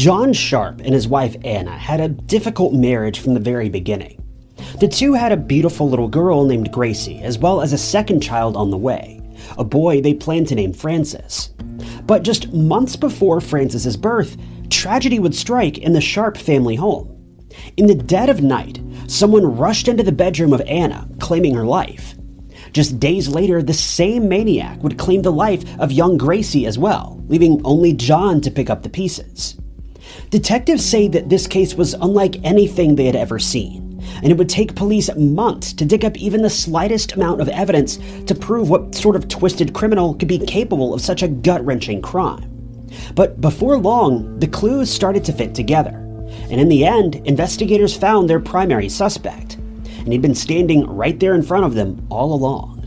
John Sharpe and his wife Anna had a difficult marriage from the very beginning. The two had a beautiful little girl named Gracie, as well as a second child on the way, a boy they planned to name Francis. But just months before Francis's birth, tragedy would strike in the Sharpe family home. In the dead of night, someone rushed into the bedroom of Anna, claiming her life. Just days later, the same maniac would claim the life of young Gracie as well, leaving only John to pick up the pieces. Detectives say that this case was unlike anything they had ever seen, and it would take police months to dig up even the slightest amount of evidence to prove what sort of twisted criminal could be capable of such a gut wrenching crime. But before long, the clues started to fit together, and in the end, investigators found their primary suspect, and he'd been standing right there in front of them all along.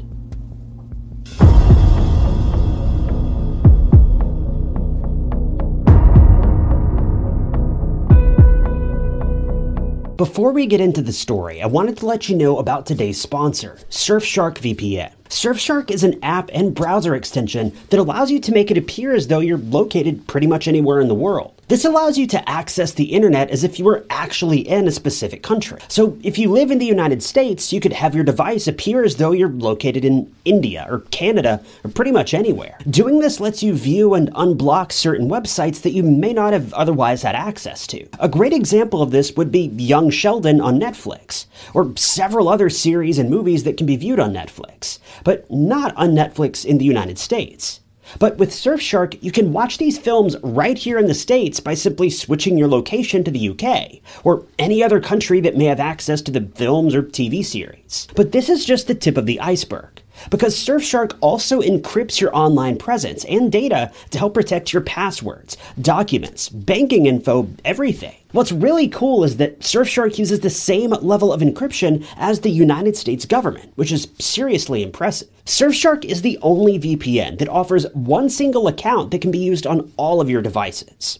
Before we get into the story, I wanted to let you know about today's sponsor, Surfshark VPN. Surfshark is an app and browser extension that allows you to make it appear as though you're located pretty much anywhere in the world. This allows you to access the internet as if you were actually in a specific country. So, if you live in the United States, you could have your device appear as though you're located in India or Canada or pretty much anywhere. Doing this lets you view and unblock certain websites that you may not have otherwise had access to. A great example of this would be Young Sheldon on Netflix, or several other series and movies that can be viewed on Netflix but not on Netflix in the United States. But with Surfshark, you can watch these films right here in the States by simply switching your location to the UK, or any other country that may have access to the films or TV series. But this is just the tip of the iceberg because Surfshark also encrypts your online presence and data to help protect your passwords, documents, banking info, everything. What's really cool is that Surfshark uses the same level of encryption as the United States government, which is seriously impressive. Surfshark is the only VPN that offers one single account that can be used on all of your devices.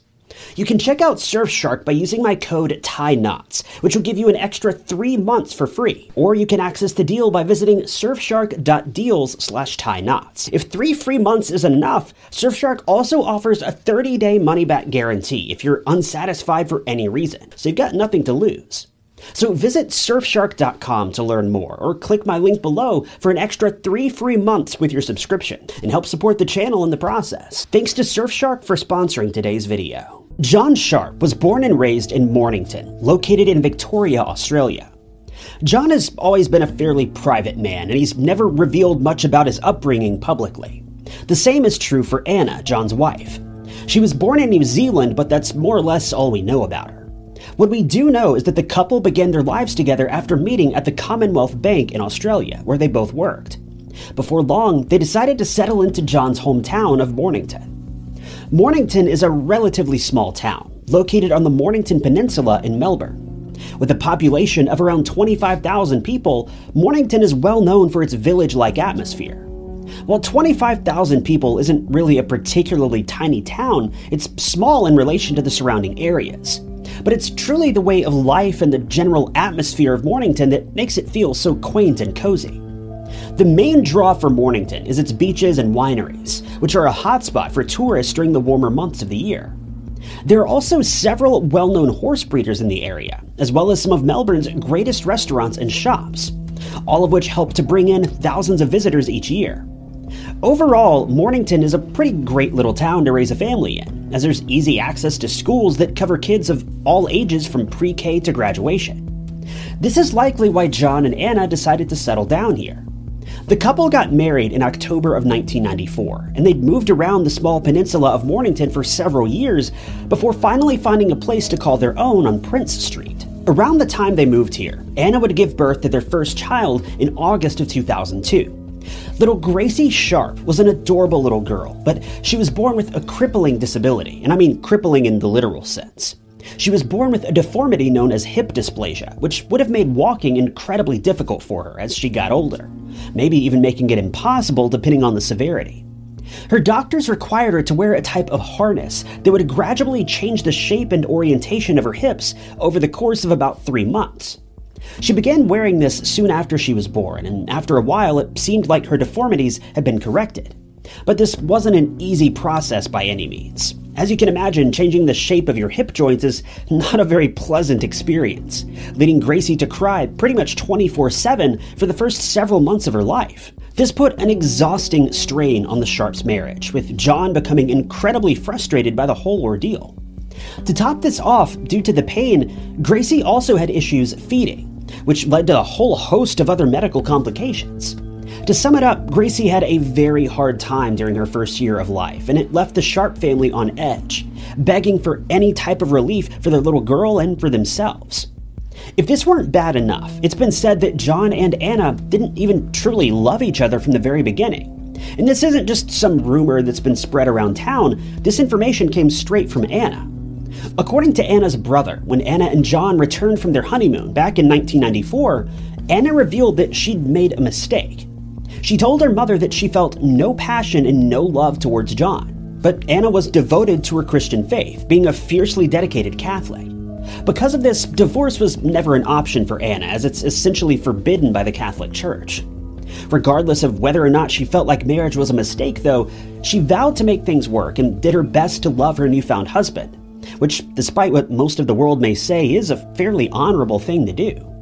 You can check out Surfshark by using my code TYNOTTS, which will give you an extra three months for free. Or you can access the deal by visiting surfshark.deals slash TYNOTTS. If three free months is enough, Surfshark also offers a 30-day money-back guarantee if you're unsatisfied for any reason, so you've got nothing to lose. So visit surfshark.com to learn more, or click my link below for an extra three free months with your subscription and help support the channel in the process. Thanks to Surfshark for sponsoring today's video. John Sharpe was born and raised in Mornington, located in Victoria, Australia. John has always been a fairly private man, and he's never revealed much about his upbringing publicly. The same is true for Anna, John's wife. She was born in New Zealand, but that's more or less all we know about her. What we do know is that the couple began their lives together after meeting at the Commonwealth Bank in Australia, where they both worked. Before long, they decided to settle into John's hometown of Mornington. Mornington is a relatively small town, located on the Mornington Peninsula in Melbourne. With a population of around 25,000 people, Mornington is well known for its village like atmosphere. While 25,000 people isn't really a particularly tiny town, it's small in relation to the surrounding areas. But it's truly the way of life and the general atmosphere of Mornington that makes it feel so quaint and cozy. The main draw for Mornington is its beaches and wineries, which are a hotspot for tourists during the warmer months of the year. There are also several well known horse breeders in the area, as well as some of Melbourne's greatest restaurants and shops, all of which help to bring in thousands of visitors each year. Overall, Mornington is a pretty great little town to raise a family in, as there's easy access to schools that cover kids of all ages from pre K to graduation. This is likely why John and Anna decided to settle down here. The couple got married in October of 1994, and they'd moved around the small peninsula of Mornington for several years before finally finding a place to call their own on Prince Street. Around the time they moved here, Anna would give birth to their first child in August of 2002. Little Gracie Sharpe was an adorable little girl, but she was born with a crippling disability, and I mean crippling in the literal sense. She was born with a deformity known as hip dysplasia, which would have made walking incredibly difficult for her as she got older, maybe even making it impossible depending on the severity. Her doctors required her to wear a type of harness that would gradually change the shape and orientation of her hips over the course of about three months. She began wearing this soon after she was born, and after a while it seemed like her deformities had been corrected. But this wasn't an easy process by any means. As you can imagine, changing the shape of your hip joints is not a very pleasant experience, leading Gracie to cry pretty much 24 7 for the first several months of her life. This put an exhausting strain on the Sharpes' marriage, with John becoming incredibly frustrated by the whole ordeal. To top this off, due to the pain, Gracie also had issues feeding, which led to a whole host of other medical complications. To sum it up, Gracie had a very hard time during her first year of life, and it left the Sharpe family on edge, begging for any type of relief for their little girl and for themselves. If this weren't bad enough, it's been said that John and Anna didn't even truly love each other from the very beginning. And this isn't just some rumor that's been spread around town, this information came straight from Anna. According to Anna's brother, when Anna and John returned from their honeymoon back in 1994, Anna revealed that she'd made a mistake. She told her mother that she felt no passion and no love towards John. But Anna was devoted to her Christian faith, being a fiercely dedicated Catholic. Because of this, divorce was never an option for Anna, as it's essentially forbidden by the Catholic Church. Regardless of whether or not she felt like marriage was a mistake, though, she vowed to make things work and did her best to love her newfound husband, which, despite what most of the world may say, is a fairly honorable thing to do.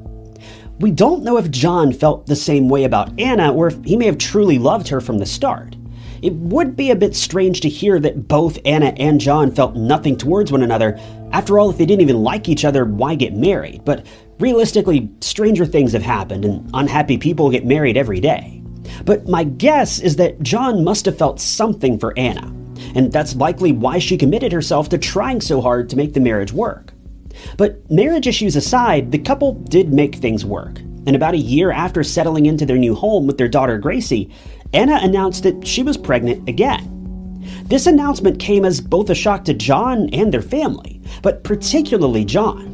We don't know if John felt the same way about Anna or if he may have truly loved her from the start. It would be a bit strange to hear that both Anna and John felt nothing towards one another. After all, if they didn't even like each other, why get married? But realistically, stranger things have happened, and unhappy people get married every day. But my guess is that John must have felt something for Anna, and that's likely why she committed herself to trying so hard to make the marriage work. But marriage issues aside, the couple did make things work. And about a year after settling into their new home with their daughter Gracie, Anna announced that she was pregnant again. This announcement came as both a shock to John and their family, but particularly John.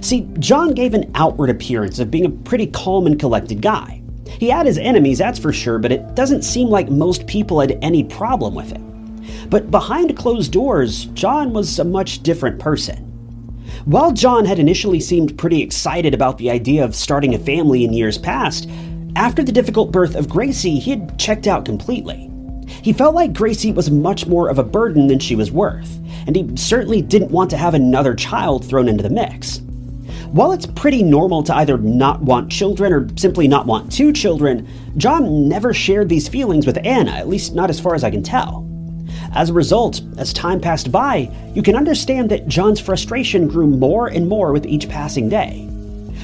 See, John gave an outward appearance of being a pretty calm and collected guy. He had his enemies, that's for sure, but it doesn't seem like most people had any problem with it. But behind closed doors, John was a much different person. While John had initially seemed pretty excited about the idea of starting a family in years past, after the difficult birth of Gracie, he had checked out completely. He felt like Gracie was much more of a burden than she was worth, and he certainly didn't want to have another child thrown into the mix. While it's pretty normal to either not want children or simply not want two children, John never shared these feelings with Anna, at least not as far as I can tell. As a result, as time passed by, you can understand that John's frustration grew more and more with each passing day.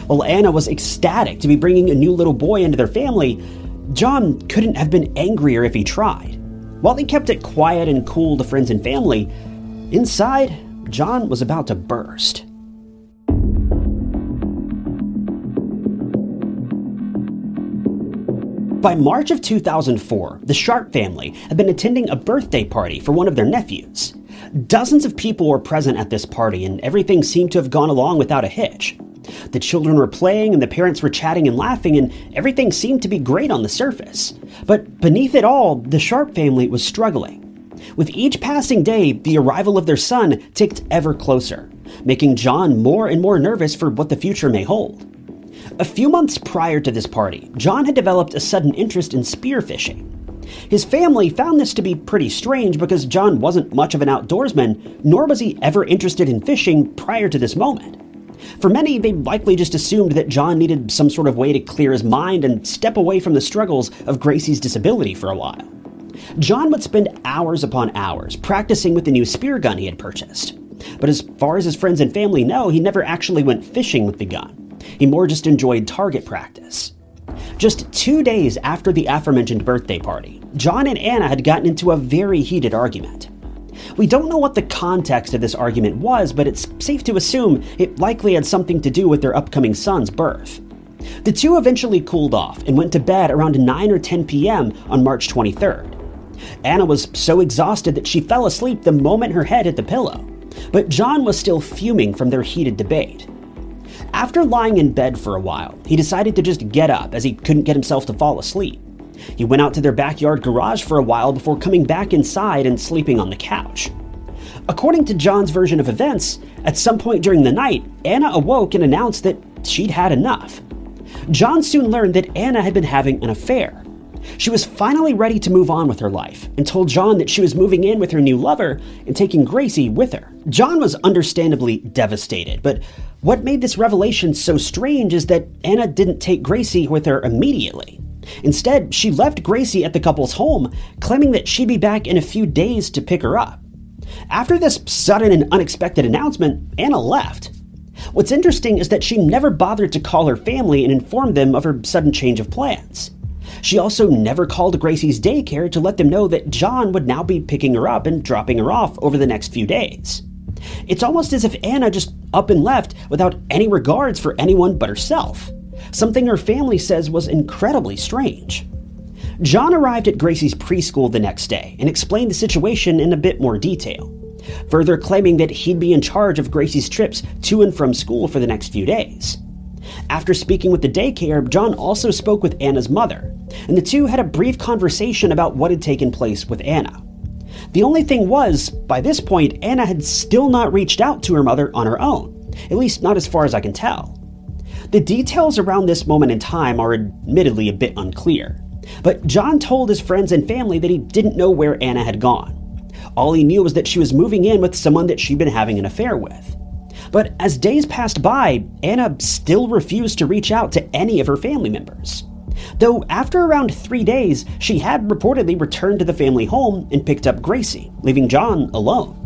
While Anna was ecstatic to be bringing a new little boy into their family, John couldn't have been angrier if he tried. While he kept it quiet and cool to friends and family, inside, John was about to burst. By March of 2004, the Sharpe family had been attending a birthday party for one of their nephews. Dozens of people were present at this party, and everything seemed to have gone along without a hitch. The children were playing, and the parents were chatting and laughing, and everything seemed to be great on the surface. But beneath it all, the Sharpe family was struggling. With each passing day, the arrival of their son ticked ever closer, making John more and more nervous for what the future may hold. A few months prior to this party, John had developed a sudden interest in spearfishing. His family found this to be pretty strange because John wasn't much of an outdoorsman, nor was he ever interested in fishing prior to this moment. For many, they likely just assumed that John needed some sort of way to clear his mind and step away from the struggles of Gracie's disability for a while. John would spend hours upon hours practicing with the new spear gun he had purchased. But as far as his friends and family know, he never actually went fishing with the gun. He more just enjoyed target practice. Just two days after the aforementioned birthday party, John and Anna had gotten into a very heated argument. We don't know what the context of this argument was, but it's safe to assume it likely had something to do with their upcoming son's birth. The two eventually cooled off and went to bed around 9 or 10 p.m. on March 23rd. Anna was so exhausted that she fell asleep the moment her head hit the pillow, but John was still fuming from their heated debate. After lying in bed for a while, he decided to just get up as he couldn't get himself to fall asleep. He went out to their backyard garage for a while before coming back inside and sleeping on the couch. According to John's version of events, at some point during the night, Anna awoke and announced that she'd had enough. John soon learned that Anna had been having an affair. She was finally ready to move on with her life and told John that she was moving in with her new lover and taking Gracie with her. John was understandably devastated, but what made this revelation so strange is that Anna didn't take Gracie with her immediately. Instead, she left Gracie at the couple's home, claiming that she'd be back in a few days to pick her up. After this sudden and unexpected announcement, Anna left. What's interesting is that she never bothered to call her family and inform them of her sudden change of plans. She also never called Gracie's daycare to let them know that John would now be picking her up and dropping her off over the next few days. It's almost as if Anna just up and left without any regards for anyone but herself something her family says was incredibly strange. John arrived at Gracie's preschool the next day and explained the situation in a bit more detail, further claiming that he'd be in charge of Gracie's trips to and from school for the next few days. After speaking with the daycare, John also spoke with Anna's mother, and the two had a brief conversation about what had taken place with Anna. The only thing was, by this point, Anna had still not reached out to her mother on her own, at least not as far as I can tell. The details around this moment in time are admittedly a bit unclear, but John told his friends and family that he didn't know where Anna had gone. All he knew was that she was moving in with someone that she'd been having an affair with. But as days passed by, Anna still refused to reach out to any of her family members. Though after around three days, she had reportedly returned to the family home and picked up Gracie, leaving John alone.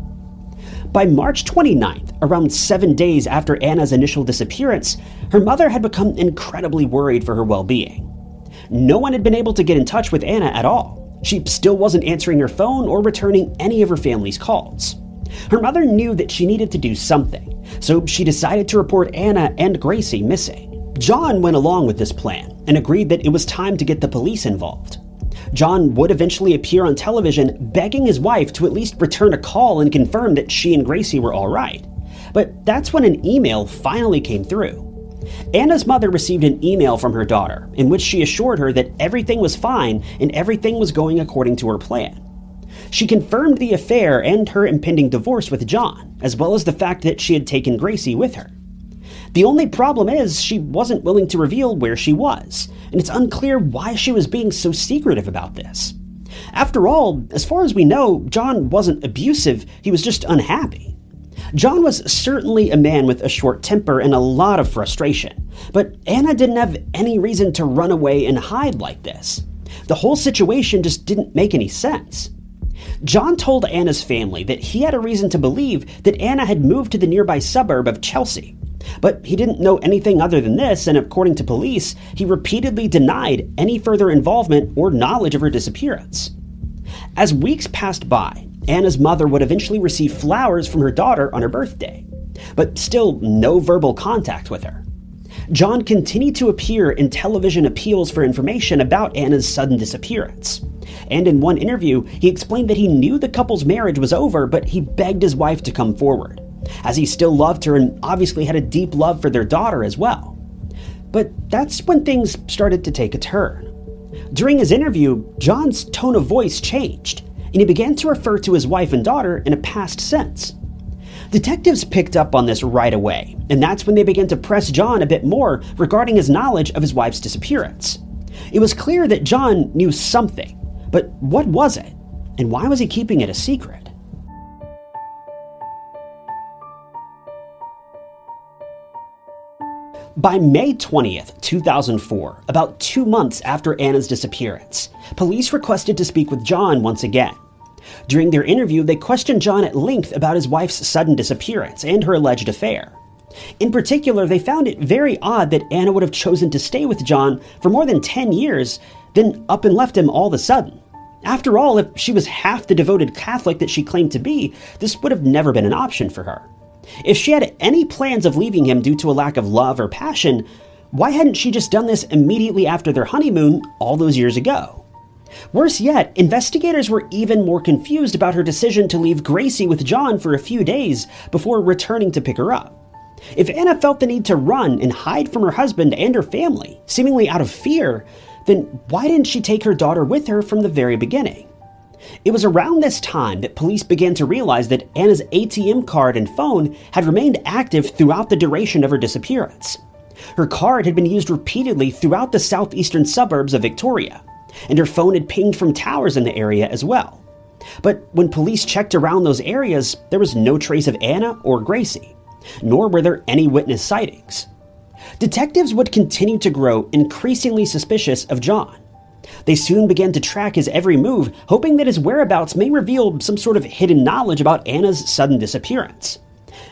By March 29th, around seven days after Anna's initial disappearance, her mother had become incredibly worried for her well being. No one had been able to get in touch with Anna at all. She still wasn't answering her phone or returning any of her family's calls. Her mother knew that she needed to do something, so she decided to report Anna and Gracie missing. John went along with this plan and agreed that it was time to get the police involved. John would eventually appear on television begging his wife to at least return a call and confirm that she and Gracie were all right. But that's when an email finally came through. Anna's mother received an email from her daughter in which she assured her that everything was fine and everything was going according to her plan. She confirmed the affair and her impending divorce with John, as well as the fact that she had taken Gracie with her. The only problem is she wasn't willing to reveal where she was, and it's unclear why she was being so secretive about this. After all, as far as we know, John wasn't abusive, he was just unhappy. John was certainly a man with a short temper and a lot of frustration, but Anna didn't have any reason to run away and hide like this. The whole situation just didn't make any sense. John told Anna's family that he had a reason to believe that Anna had moved to the nearby suburb of Chelsea, but he didn't know anything other than this, and according to police, he repeatedly denied any further involvement or knowledge of her disappearance. As weeks passed by, Anna's mother would eventually receive flowers from her daughter on her birthday, but still no verbal contact with her. John continued to appear in television appeals for information about Anna's sudden disappearance. And in one interview, he explained that he knew the couple's marriage was over, but he begged his wife to come forward as he still loved her and obviously had a deep love for their daughter as well. But that's when things started to take a turn. During his interview, John's tone of voice changed, and he began to refer to his wife and daughter in a past sense. Detectives picked up on this right away, and that's when they began to press John a bit more regarding his knowledge of his wife's disappearance. It was clear that John knew something, but what was it? And why was he keeping it a secret? By May 20th, 2004, about two months after Anna's disappearance, police requested to speak with John once again. During their interview, they questioned John at length about his wife's sudden disappearance and her alleged affair. In particular, they found it very odd that Anna would have chosen to stay with John for more than 10 years, then up and left him all of a sudden. After all, if she was half the devoted Catholic that she claimed to be, this would have never been an option for her. If she had any plans of leaving him due to a lack of love or passion, why hadn't she just done this immediately after their honeymoon all those years ago? Worse yet, investigators were even more confused about her decision to leave Gracie with John for a few days before returning to pick her up. If Anna felt the need to run and hide from her husband and her family, seemingly out of fear, then why didn't she take her daughter with her from the very beginning? It was around this time that police began to realize that Anna's ATM card and phone had remained active throughout the duration of her disappearance. Her card had been used repeatedly throughout the southeastern suburbs of Victoria, and her phone had pinged from towers in the area as well. But when police checked around those areas, there was no trace of Anna or Gracie, nor were there any witness sightings. Detectives would continue to grow increasingly suspicious of John. They soon began to track his every move, hoping that his whereabouts may reveal some sort of hidden knowledge about Anna's sudden disappearance.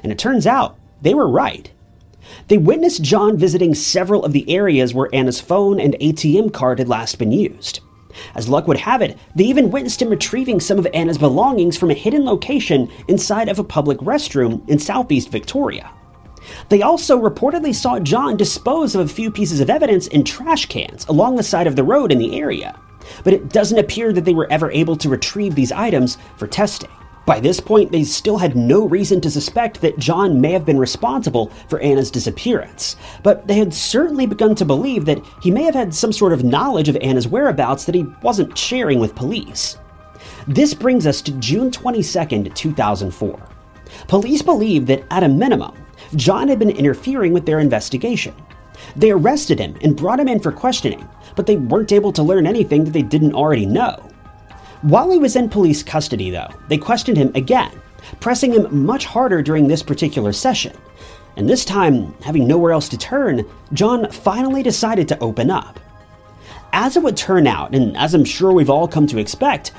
And it turns out they were right. They witnessed John visiting several of the areas where Anna's phone and ATM card had last been used. As luck would have it, they even witnessed him retrieving some of Anna's belongings from a hidden location inside of a public restroom in southeast Victoria. They also reportedly saw John dispose of a few pieces of evidence in trash cans along the side of the road in the area, but it doesn't appear that they were ever able to retrieve these items for testing. By this point, they still had no reason to suspect that John may have been responsible for Anna's disappearance, but they had certainly begun to believe that he may have had some sort of knowledge of Anna's whereabouts that he wasn't sharing with police. This brings us to June 22, 2004. Police believe that, at a minimum, John had been interfering with their investigation. They arrested him and brought him in for questioning, but they weren't able to learn anything that they didn't already know. While he was in police custody, though, they questioned him again, pressing him much harder during this particular session. And this time, having nowhere else to turn, John finally decided to open up. As it would turn out, and as I'm sure we've all come to expect,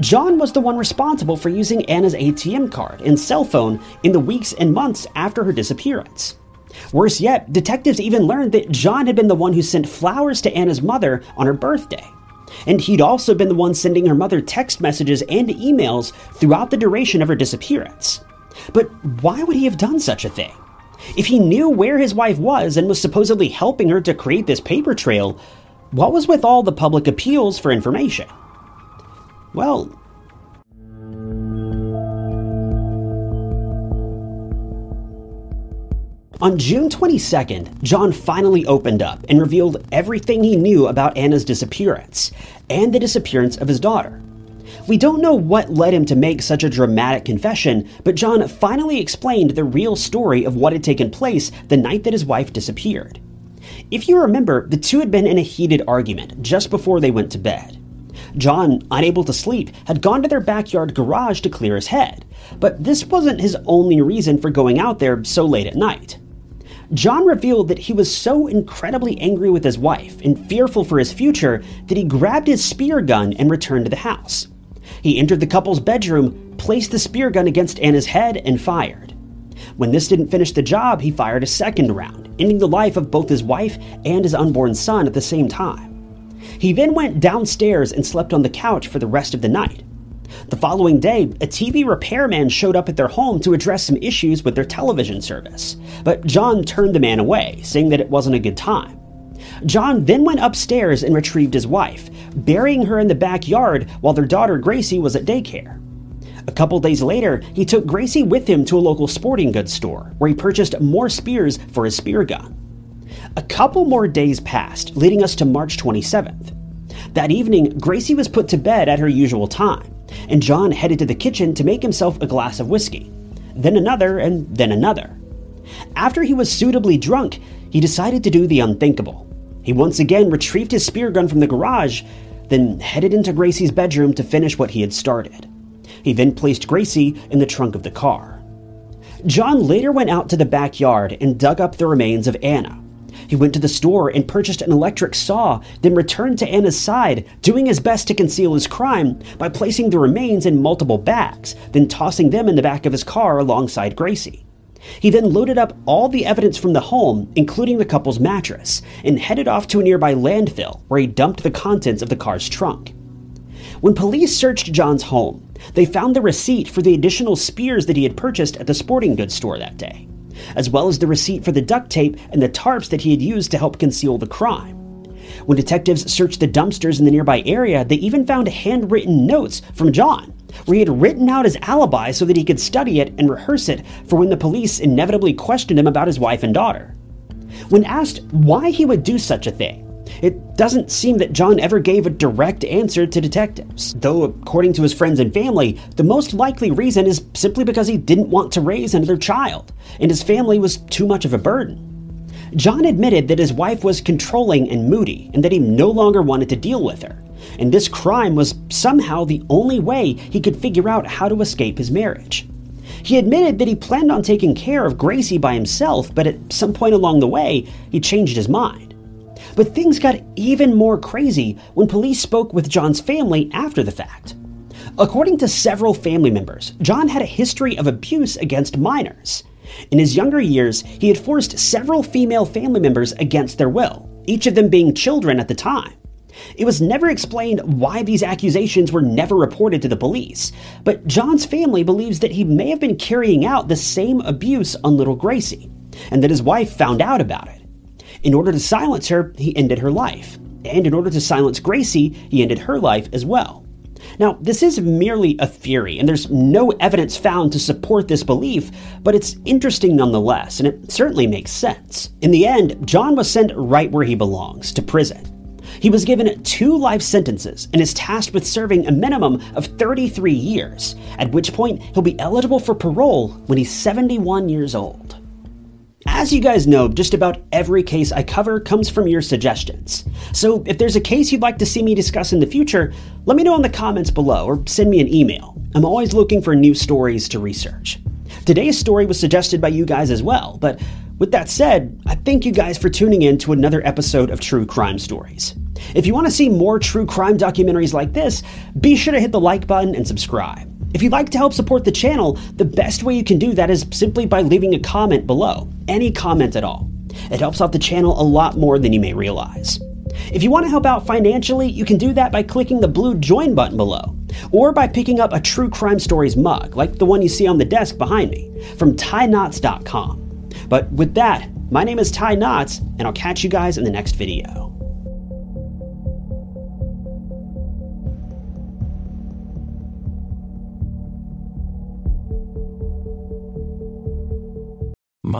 John was the one responsible for using Anna's ATM card and cell phone in the weeks and months after her disappearance. Worse yet, detectives even learned that John had been the one who sent flowers to Anna's mother on her birthday. And he'd also been the one sending her mother text messages and emails throughout the duration of her disappearance. But why would he have done such a thing? If he knew where his wife was and was supposedly helping her to create this paper trail, what was with all the public appeals for information? Well, On June 22nd, John finally opened up and revealed everything he knew about Anna's disappearance and the disappearance of his daughter. We don't know what led him to make such a dramatic confession, but John finally explained the real story of what had taken place the night that his wife disappeared. If you remember, the two had been in a heated argument just before they went to bed. John, unable to sleep, had gone to their backyard garage to clear his head, but this wasn't his only reason for going out there so late at night. John revealed that he was so incredibly angry with his wife and fearful for his future that he grabbed his spear gun and returned to the house. He entered the couple's bedroom, placed the spear gun against Anna's head, and fired. When this didn't finish the job, he fired a second round, ending the life of both his wife and his unborn son at the same time. He then went downstairs and slept on the couch for the rest of the night. The following day, a TV repairman showed up at their home to address some issues with their television service, but John turned the man away, saying that it wasn't a good time. John then went upstairs and retrieved his wife, burying her in the backyard while their daughter Gracie was at daycare. A couple days later, he took Gracie with him to a local sporting goods store, where he purchased more spears for his spear gun. A couple more days passed, leading us to March 27th. That evening, Gracie was put to bed at her usual time, and John headed to the kitchen to make himself a glass of whiskey, then another, and then another. After he was suitably drunk, he decided to do the unthinkable. He once again retrieved his spear gun from the garage, then headed into Gracie's bedroom to finish what he had started. He then placed Gracie in the trunk of the car. John later went out to the backyard and dug up the remains of Anna. He went to the store and purchased an electric saw, then returned to Anna's side, doing his best to conceal his crime by placing the remains in multiple bags, then tossing them in the back of his car alongside Gracie. He then loaded up all the evidence from the home, including the couple's mattress, and headed off to a nearby landfill where he dumped the contents of the car's trunk. When police searched John's home, they found the receipt for the additional spears that he had purchased at the sporting goods store that day, as well as the receipt for the duct tape and the tarps that he had used to help conceal the crime. When detectives searched the dumpsters in the nearby area, they even found handwritten notes from John, where he had written out his alibi so that he could study it and rehearse it for when the police inevitably questioned him about his wife and daughter. When asked why he would do such a thing, it doesn't seem that John ever gave a direct answer to detectives, though, according to his friends and family, the most likely reason is simply because he didn't want to raise another child, and his family was too much of a burden. John admitted that his wife was controlling and moody, and that he no longer wanted to deal with her, and this crime was somehow the only way he could figure out how to escape his marriage. He admitted that he planned on taking care of Gracie by himself, but at some point along the way, he changed his mind. But things got even more crazy when police spoke with John's family after the fact. According to several family members, John had a history of abuse against minors. In his younger years, he had forced several female family members against their will, each of them being children at the time. It was never explained why these accusations were never reported to the police, but John's family believes that he may have been carrying out the same abuse on little Gracie, and that his wife found out about it. In order to silence her, he ended her life. And in order to silence Gracie, he ended her life as well. Now, this is merely a theory, and there's no evidence found to support this belief, but it's interesting nonetheless, and it certainly makes sense. In the end, John was sent right where he belongs to prison. He was given two life sentences and is tasked with serving a minimum of 33 years, at which point he'll be eligible for parole when he's 71 years old. As you guys know, just about every case I cover comes from your suggestions. So if there's a case you'd like to see me discuss in the future, let me know in the comments below or send me an email. I'm always looking for new stories to research. Today's story was suggested by you guys as well, but with that said, I thank you guys for tuning in to another episode of True Crime Stories. If you want to see more true crime documentaries like this, be sure to hit the like button and subscribe. If you'd like to help support the channel, the best way you can do that is simply by leaving a comment below. Any comment at all. It helps out the channel a lot more than you may realize. If you want to help out financially, you can do that by clicking the blue join button below, or by picking up a True Crime Stories mug, like the one you see on the desk behind me, from TyNotts.com. But with that, my name is Ty Notts, and I'll catch you guys in the next video.